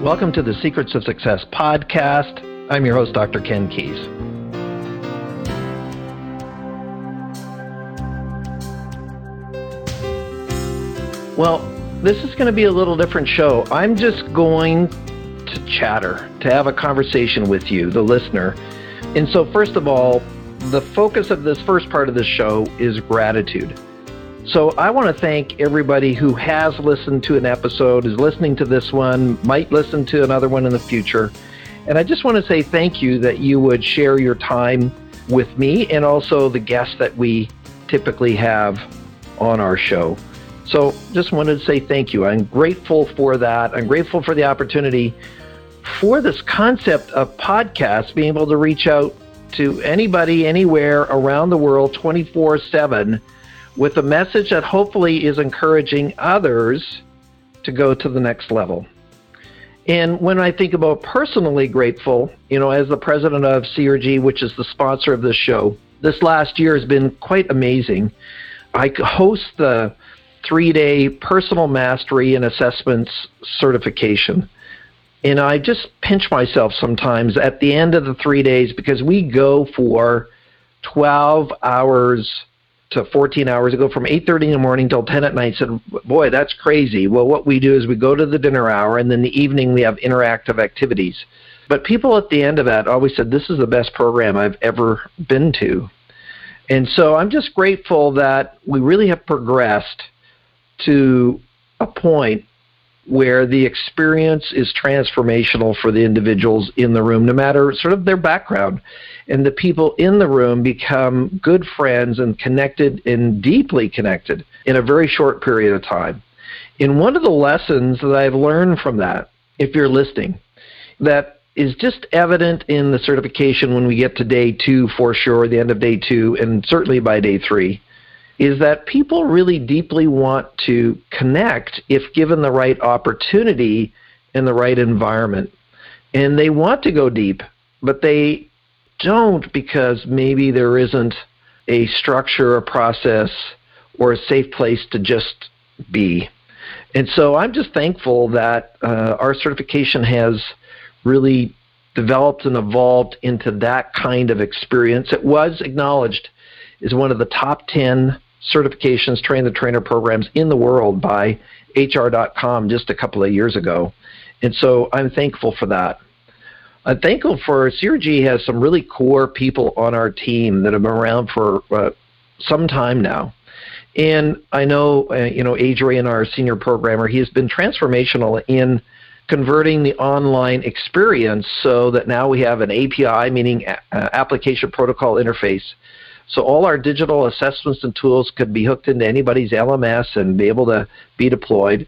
Welcome to the Secrets of Success podcast. I'm your host, Dr. Ken Keis. Well, this is going to be a little different show. I'm just going to chatter, to have a conversation with you, the listener. And so, first of all, the focus of this first part of the show is gratitude. So I want to thank everybody who has listened to an episode, is listening to this one, might listen to another one in the future. And I just want to say thank you that you would share your time with me and also the guests that we typically have on our show. So just wanted to say thank you. I'm grateful for that. I'm grateful for the opportunity for this concept of podcasts, being able to reach out to anybody, anywhere around the world 24 7 with a message that hopefully is encouraging others to go to the next level. And when I think about personally grateful, you know, as the president of CRG, which is the sponsor of this show, this last year has been quite amazing. I host the three day personal mastery and assessments certification. And I just pinch myself sometimes at the end of the three days because we go for 12 hours to 14 hours. Ago from 8.30 in the morning till 10 at night. Said boy that's crazy. Well what we do is we go to the dinner hour and then the evening we have interactive activities. But people at the end of that always said this is the best program i've ever been to. And so i'm just grateful that we really have progressed to a point where the experience is transformational for the individuals in the room, no matter sort of their background and the people in the room become good friends and connected and deeply connected in a very short period of time. And one of the lessons that I've learned from that, if you're listening, that is just evident in the certification when we get to day two for sure, the end of day two, and certainly by day three, is that people really deeply want to connect if given the right opportunity in the right environment. And they want to go deep, but they don't because maybe there isn't a structure, a process, or a safe place to just be. And so I'm just thankful that uh, our certification has really developed and evolved into that kind of experience. It was acknowledged as one of the top 10 certifications, train the trainer programs in the world by HR.com just a couple of years ago. And so I'm thankful for that. I'm thankful for CRG has some really core people on our team that have been around for uh, some time now. And I know, uh, you know, Adrian, our senior programmer, he has been transformational in converting the online experience so that now we have an API, meaning a- application protocol interface. So all our digital assessments and tools could be hooked into anybody's LMS and be able to be deployed.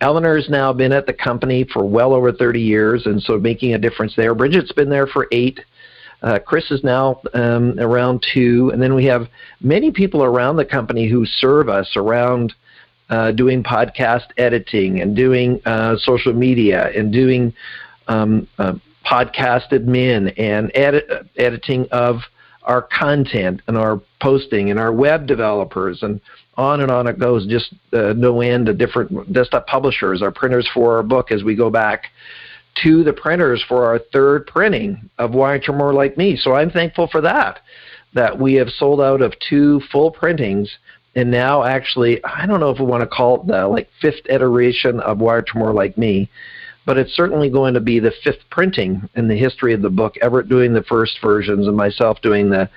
Eleanor has now been at the company for well over 30 years, and so making a difference there. Bridget's been there for eight. Uh, Chris is now um, around two, and then we have many people around the company who serve us around uh, doing podcast editing and doing uh, social media and doing um, uh, podcast admin and edit, editing of our content and our posting and our web developers and on and on it goes, just uh, no end of different desktop publishers, our printers for our book as we go back to the printers for our third printing of Why Aren't You More Like Me. So I'm thankful for that, that we have sold out of two full printings and now actually, I don't know if we want to call it the like fifth iteration of Why Aren't You More Like Me, but it's certainly going to be the fifth printing in the history of the book. Everett doing the first versions and myself doing the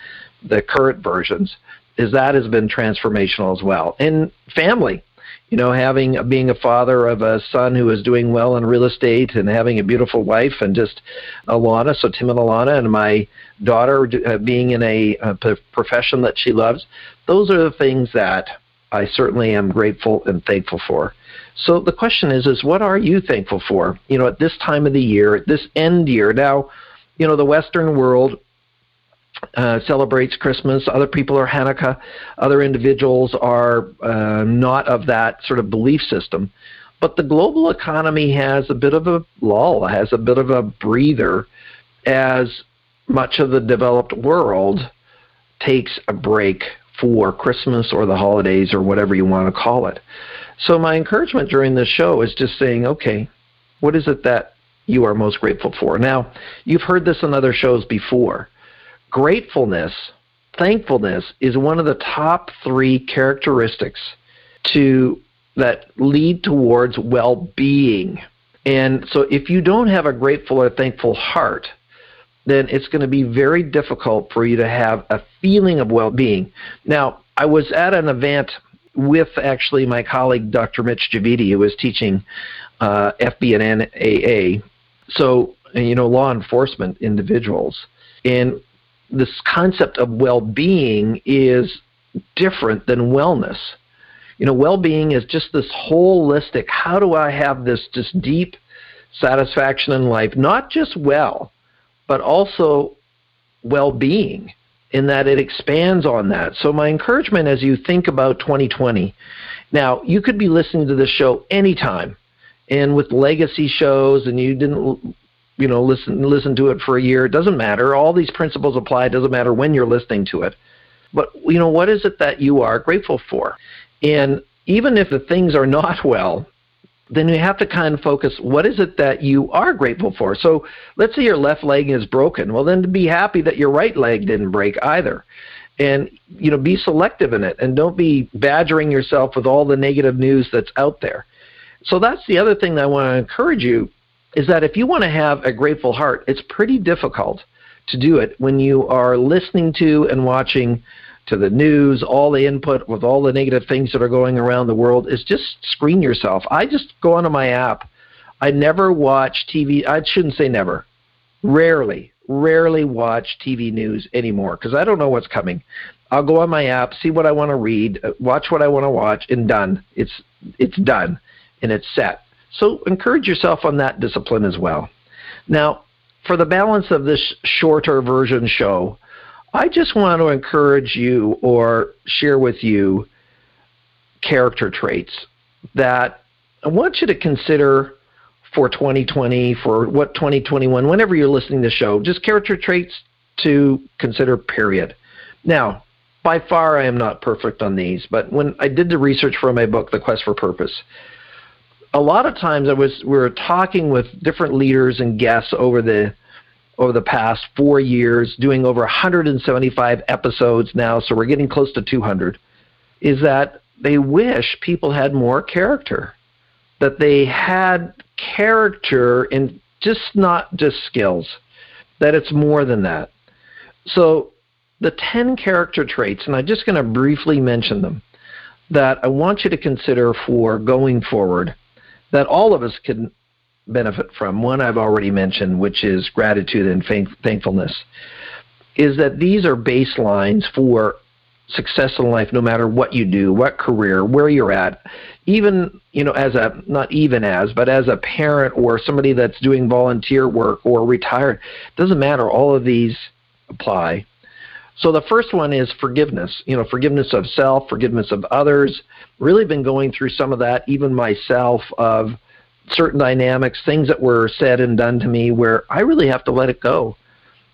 the current versions is that has been transformational as well. And family, you know, having being a father of a son who is doing well in real estate and having a beautiful wife and just Alana, so Tim and Alana, and my daughter uh, being in a, a profession that she loves. Those are the things that I certainly am grateful and thankful for. So the question is, is what are you thankful for? You know, at this time of the year, at this end year. Now, you know, the Western world uh, celebrates Christmas. Other people are Hanukkah. Other individuals are uh, not of that sort of belief system. But the global economy has a bit of a lull, has a bit of a breather, as much of the developed world takes a break for Christmas or the holidays or whatever you want to call it. So my encouragement during this show is just saying, okay, what is it that you are most grateful for? Now, you've heard this on other shows before. Gratefulness, thankfulness is one of the top 3 characteristics to that lead towards well-being. And so if you don't have a grateful or thankful heart, then it's going to be very difficult for you to have a feeling of well being. Now, I was at an event with actually my colleague, Dr. Mitch Javidi, who was teaching uh, and NAA, so, you know, law enforcement individuals. And this concept of well being is different than wellness. You know, well being is just this holistic how do I have this just deep satisfaction in life, not just well, but also well being in that it expands on that. So, my encouragement as you think about 2020, now you could be listening to this show anytime, and with legacy shows, and you didn't you know listen listen to it for a year it doesn't matter. All these principles apply it doesn't matter when you're listening to it. But you know what is it that you are grateful for? And even if the things are not well then you have to kind of focus what is it that you are grateful for? So let's say your left leg is broken. Well then to be happy that your right leg didn't break either. And you know be selective in it and don't be badgering yourself with all the negative news that's out there. So that's the other thing that i want to encourage you is that if you want to have a grateful heart it's pretty difficult to do it when you are listening to and watching to the news, all the input with all the negative things that are going around the world is just screen yourself. I just go onto my app. I never watch TV. I shouldn't say never. Rarely, rarely watch TV news anymore because I don't know what's coming. I'll go on my app, see what I want to read, uh, watch what I want to watch, and done. It's it's done, and it's set. So encourage yourself on that discipline as well. Now, for the balance of this shorter version show, I just want to encourage you or share with you character traits that I want you to consider for 2020, for what 2021, whenever you're listening to the show, just character traits to consider, period. Now, by far, I am not perfect on these, but when I did the research for my book, The Quest for Purpose, a lot of times I was we were talking with different leaders and guests over the over the past four years, doing over 175 episodes now, so we're getting close to 200, is that they wish people had more character. That they had character and just not just skills, that it's more than that. So, the 10 character traits, and I'm just going to briefly mention them, that I want you to consider for going forward, that all of us can benefit from. One I've already mentioned, which is gratitude and thankfulness, is that these are baselines for success in life no matter what you do, what career, where you're at. Even, you know, as a, not even as, but as a parent or somebody that's doing volunteer work or retired, doesn't matter. All of these apply. So the first one is forgiveness. You know, forgiveness of self, forgiveness of others. Really been going through some of that, even myself, of certain dynamics, things that were said and done to me where I really have to let it go.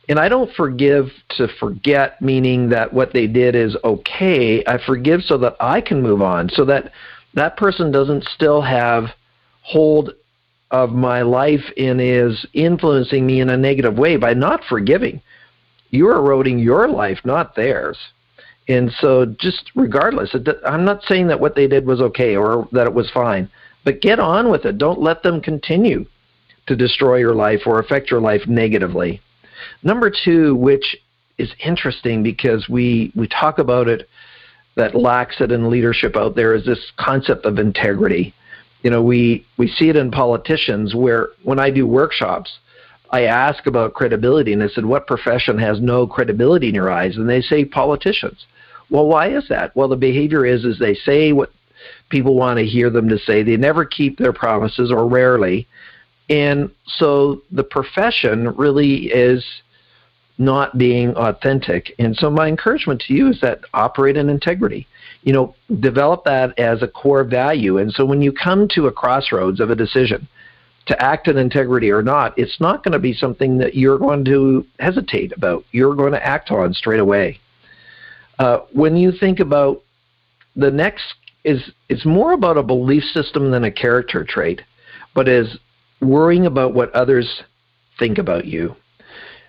And I don't forgive to forget, meaning that what they did is okay. I forgive so that I can move on, so that that person doesn't still have hold of my life and is influencing me in a negative way by not forgiving. You're eroding your life, not theirs. And so, just regardless, I'm not saying that what they did was okay or that it was fine. But get on with it. Don't let them continue to destroy your life or affect your life negatively. Number two, which is interesting because we, we talk about it that lacks it in leadership out there, is this concept of integrity. You know, we, we see it in politicians where when I do workshops, I ask about credibility and I said, What profession has no credibility in your eyes? And they say politicians. Well, why is that? Well, the behavior is is they say what people want to hear them to say. They never keep their promises or rarely. And so the profession really is not being authentic. And so my encouragement to you is that operate in integrity. You know, develop that as a core value. And so when you come to a crossroads of a decision to act in integrity or not, it's not going to be something that you're going to hesitate about. You're going to act on straight away. Uh, when you think about the next is it's more about a belief system than a character trait, but is worrying about what others think about you.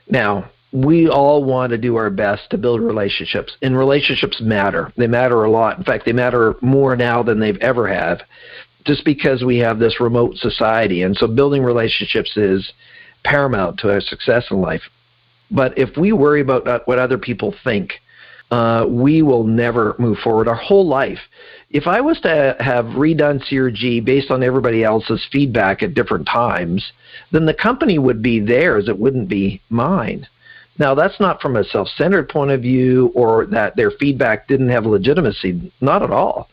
Now, we all want to do our best to build relationships, and relationships matter. They matter a lot. In fact, they matter more now than they've ever have, just because we have this remote society. And so, building relationships is paramount to our success in life. But if we worry about what other people think, uh, we will never move forward our whole life. If I was to have redone CRG based on everybody else's feedback at different times, then the company would be theirs, it wouldn't be mine. Now, that's not from a self centered point of view or that their feedback didn't have legitimacy, not at all.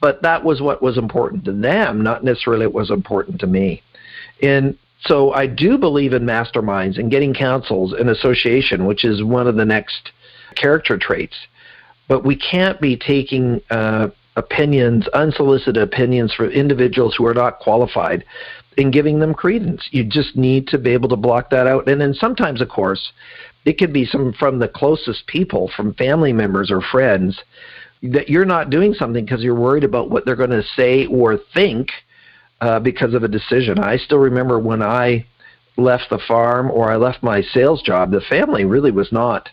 But that was what was important to them, not necessarily what was important to me. And so I do believe in masterminds and getting councils and association, which is one of the next character traits. But we can't be taking uh, opinions, unsolicited opinions from individuals who are not qualified and giving them credence. You just need to be able to block that out. And then sometimes, of course, it could be some from the closest people, from family members or friends, that you're not doing something because you're worried about what they're going to say or think uh, because of a decision. I still remember when I left the farm or I left my sales job, the family really was not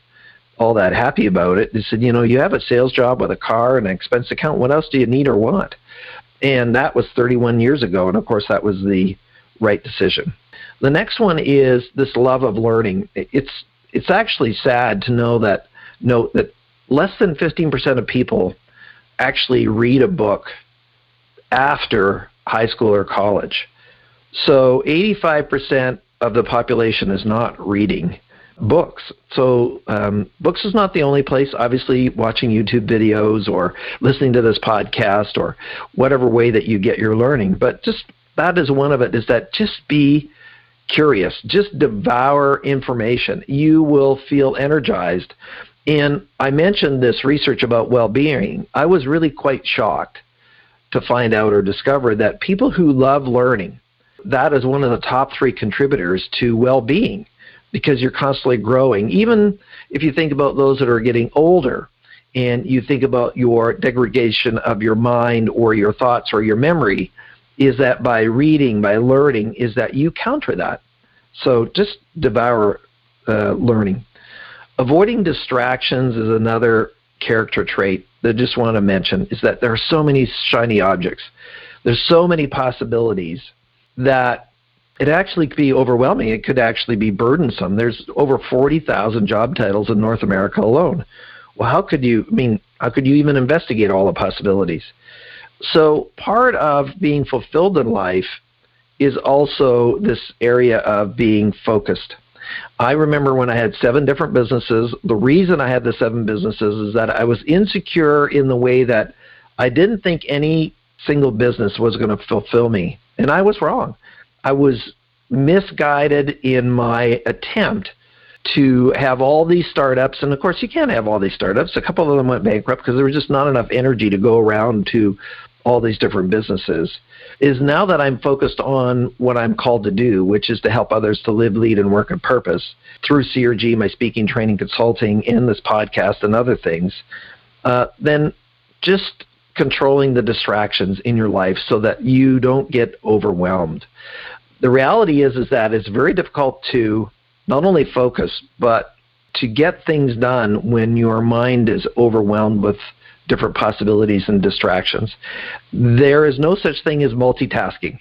all that happy about it. They said, you know, you have a sales job with a car and an expense account. What else do you need or want? And that was 31 years ago. And of course, that was the right decision. The next one is this love of learning. It's it's actually sad to know that note that less than 15% of people actually read a book after high school or college. So 85% of the population is not reading books. So um, books is not the only place. Obviously, watching YouTube videos or listening to this podcast or whatever way that you get your learning. But just that is one of it. Is that just be curious. Just devour information. You will feel energized. And I mentioned this research about well being. I was really quite shocked to find out or discover that people who love learning, that is one of the top three contributors to well being because you're constantly growing. Even if you think about those that are getting older and you think about your degradation of your mind or your thoughts or your memory, is that by reading, by learning, is that you counter that. So just devour uh, learning. Avoiding distractions is another character trait that I just want to mention is that there are so many shiny objects. There's so many possibilities that it actually could be overwhelming. It could actually be burdensome. There's over 40,000 job titles in North America alone. Well, how could you, I mean, how could you even investigate all the possibilities? So part of being fulfilled in life is also this area of being focused. I remember when I had seven different businesses. The reason I had the seven businesses is that I was insecure in the way that I didn't think any single business was going to fulfill me. And I was wrong. I was misguided in my attempt to have all these startups. And of course, you can't have all these startups. A couple of them went bankrupt because there was just not enough energy to go around to all these different businesses is now that I'm focused on what I'm called to do, which is to help others to live, lead, and work on purpose through CRG, my speaking, training, consulting, and this podcast and other things, uh, then just controlling the distractions in your life so that you don't get overwhelmed. The reality is is that it's very difficult to not only focus but to get things done when your mind is overwhelmed with different possibilities and distractions. There is no such thing as multitasking.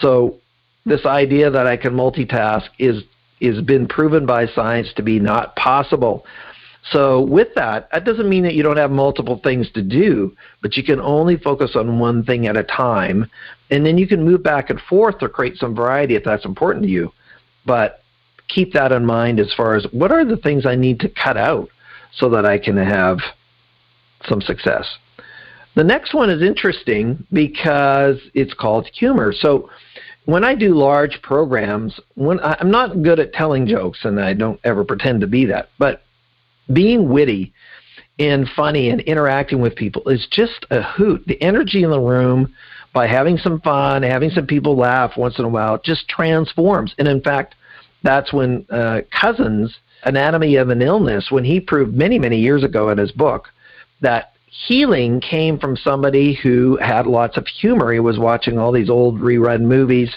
So this idea that I can multitask is is been proven by science to be not possible. So with that, that doesn't mean that you don't have multiple things to do, but you can only focus on one thing at a time, and then you can move back and forth or create some variety if that's important to you. But keep that in mind as far as what are the things I need to cut out so that I can have some success. The next one is interesting because it's called humor. So when I do large programs, when I, I'm not good at telling jokes, and I don't ever pretend to be that, but being witty and funny and interacting with people is just a hoot. The energy in the room by having some fun, having some people laugh once in a while, just transforms. And in fact, that's when uh, Cousins, Anatomy of an Illness, when he proved many, many years ago in his book that healing came from somebody who had lots of humor. He was watching all these old rerun movies,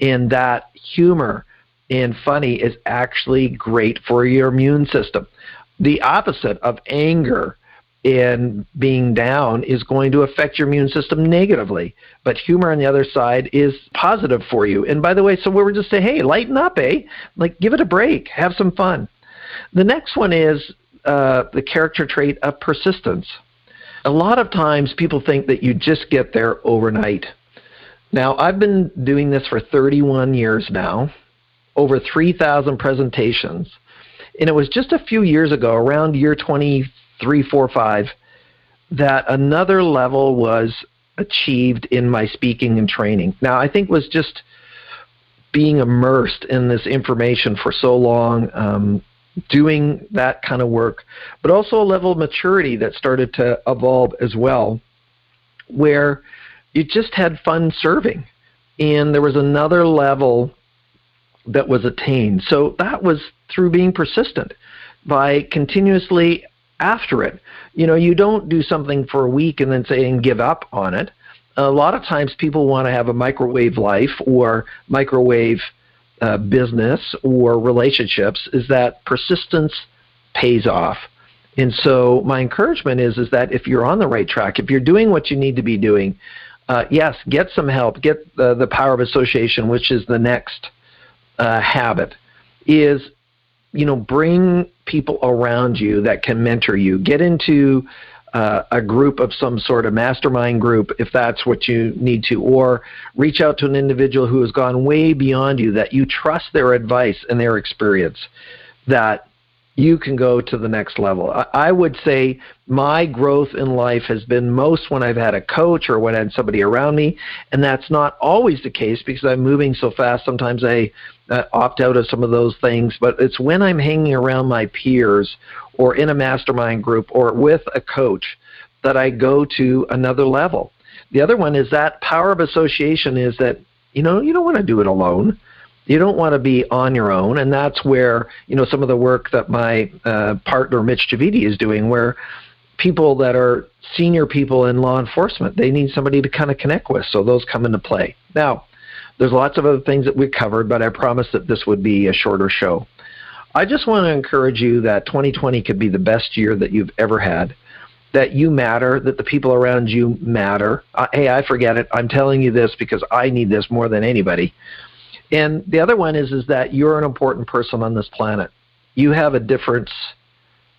and that humor and funny is actually great for your immune system. The opposite of anger and being down is going to affect your immune system negatively. But humor on the other side is positive for you. And by the way, so we were just saying, hey, lighten up, eh? Like, give it a break, have some fun. The next one is uh, the character trait of persistence. A lot of times people think that you just get there overnight. Now, I've been doing this for 31 years now, over 3,000 presentations. And it was just a few years ago, around year 23, 4, 5, that another level was achieved in my speaking and training. Now, I think was just being immersed in this information for so long, um, doing that kind of work, but also a level of maturity that started to evolve as well, where you just had fun serving. And there was another level that was attained. So that was through being persistent by continuously after it. You know, you don't do something for a week and then say and give up on it. A lot of times people want to have a microwave life or microwave uh, business or relationships is that persistence pays off. And so my encouragement is is that if you're on the right track, if you're doing what you need to be doing, uh, yes, get some help. Get the power of association, which is the next uh, habit. Is you know bring people around you that can mentor you. Get into uh, a group of some sort of mastermind group if that's what you need to, or reach out to an individual who has gone way beyond you that you trust their advice and their experience, that you can go to the next level. I, I would say my growth in life has been most when I've had a coach or when I had somebody around me, and that's not always the case because I'm moving so fast. Sometimes I uh, opt out of some of those things, but it's when I'm hanging around my peers or in a mastermind group or with a coach that I go to another level. The other one is that power of association is that you know you don't want to do it alone. You don't want to be on your own, and that's where you know some of the work that my uh, partner Mitch Javidi is doing, where people that are senior people in law enforcement they need somebody to kind of connect with, so those come into play. Now, there's lots of other things that we covered, but I promised that this would be a shorter show. I just want to encourage you that 2020 could be the best year that you've ever had. That you matter, that the people around you matter. Uh, hey, I forget it. I'm telling you this because I need this more than anybody. And the other one is is that you're an important person on this planet. You have a difference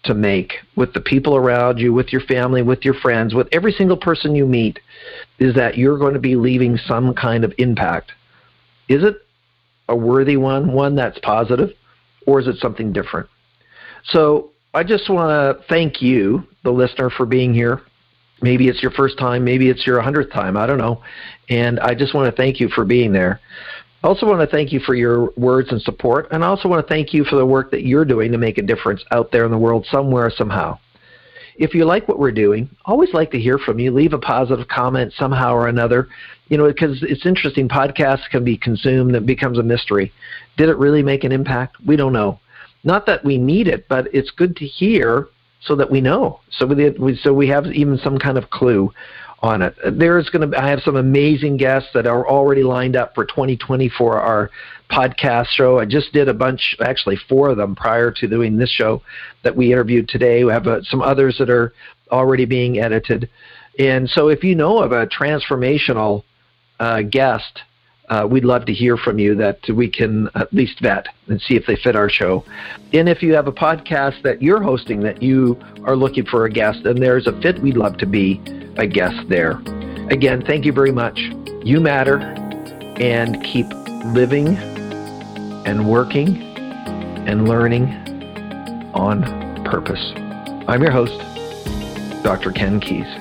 to make with the people around you, with your family, with your friends, with every single person you meet, is that you're going to be leaving some kind of impact. Is it a worthy one, one that's positive? or is it something different? So I just want to thank you, the listener, for being here. Maybe it's your first time, maybe it's your 100th time, I don't know. And I just want to thank you for being there. I also want to thank you for your words and support, and I also want to thank you for the work that you're doing to make a difference out there in the world somewhere, somehow. If you like what we're doing, always like to hear from you. Leave a positive comment somehow or another. You know, because it's interesting. Podcasts can be consumed; it becomes a mystery. Did it really make an impact? We don't know. Not that we need it, but it's good to hear so that we know. So we so we have even some kind of clue on it. There's going to I have some amazing guests that are already lined up for 2020 for our podcast show. I just did a bunch, actually four of them prior to doing this show that we interviewed today. We have uh, some others that are already being edited. And so if you know of a transformational uh, guest uh, we'd love to hear from you that we can at least vet and see if they fit our show. And if you have a podcast that you're hosting that you are looking for a guest and there's a fit, we'd love to be a guest there. Again, thank you very much. You matter and keep living and working and learning on purpose. I'm your host, Dr. Ken Keis.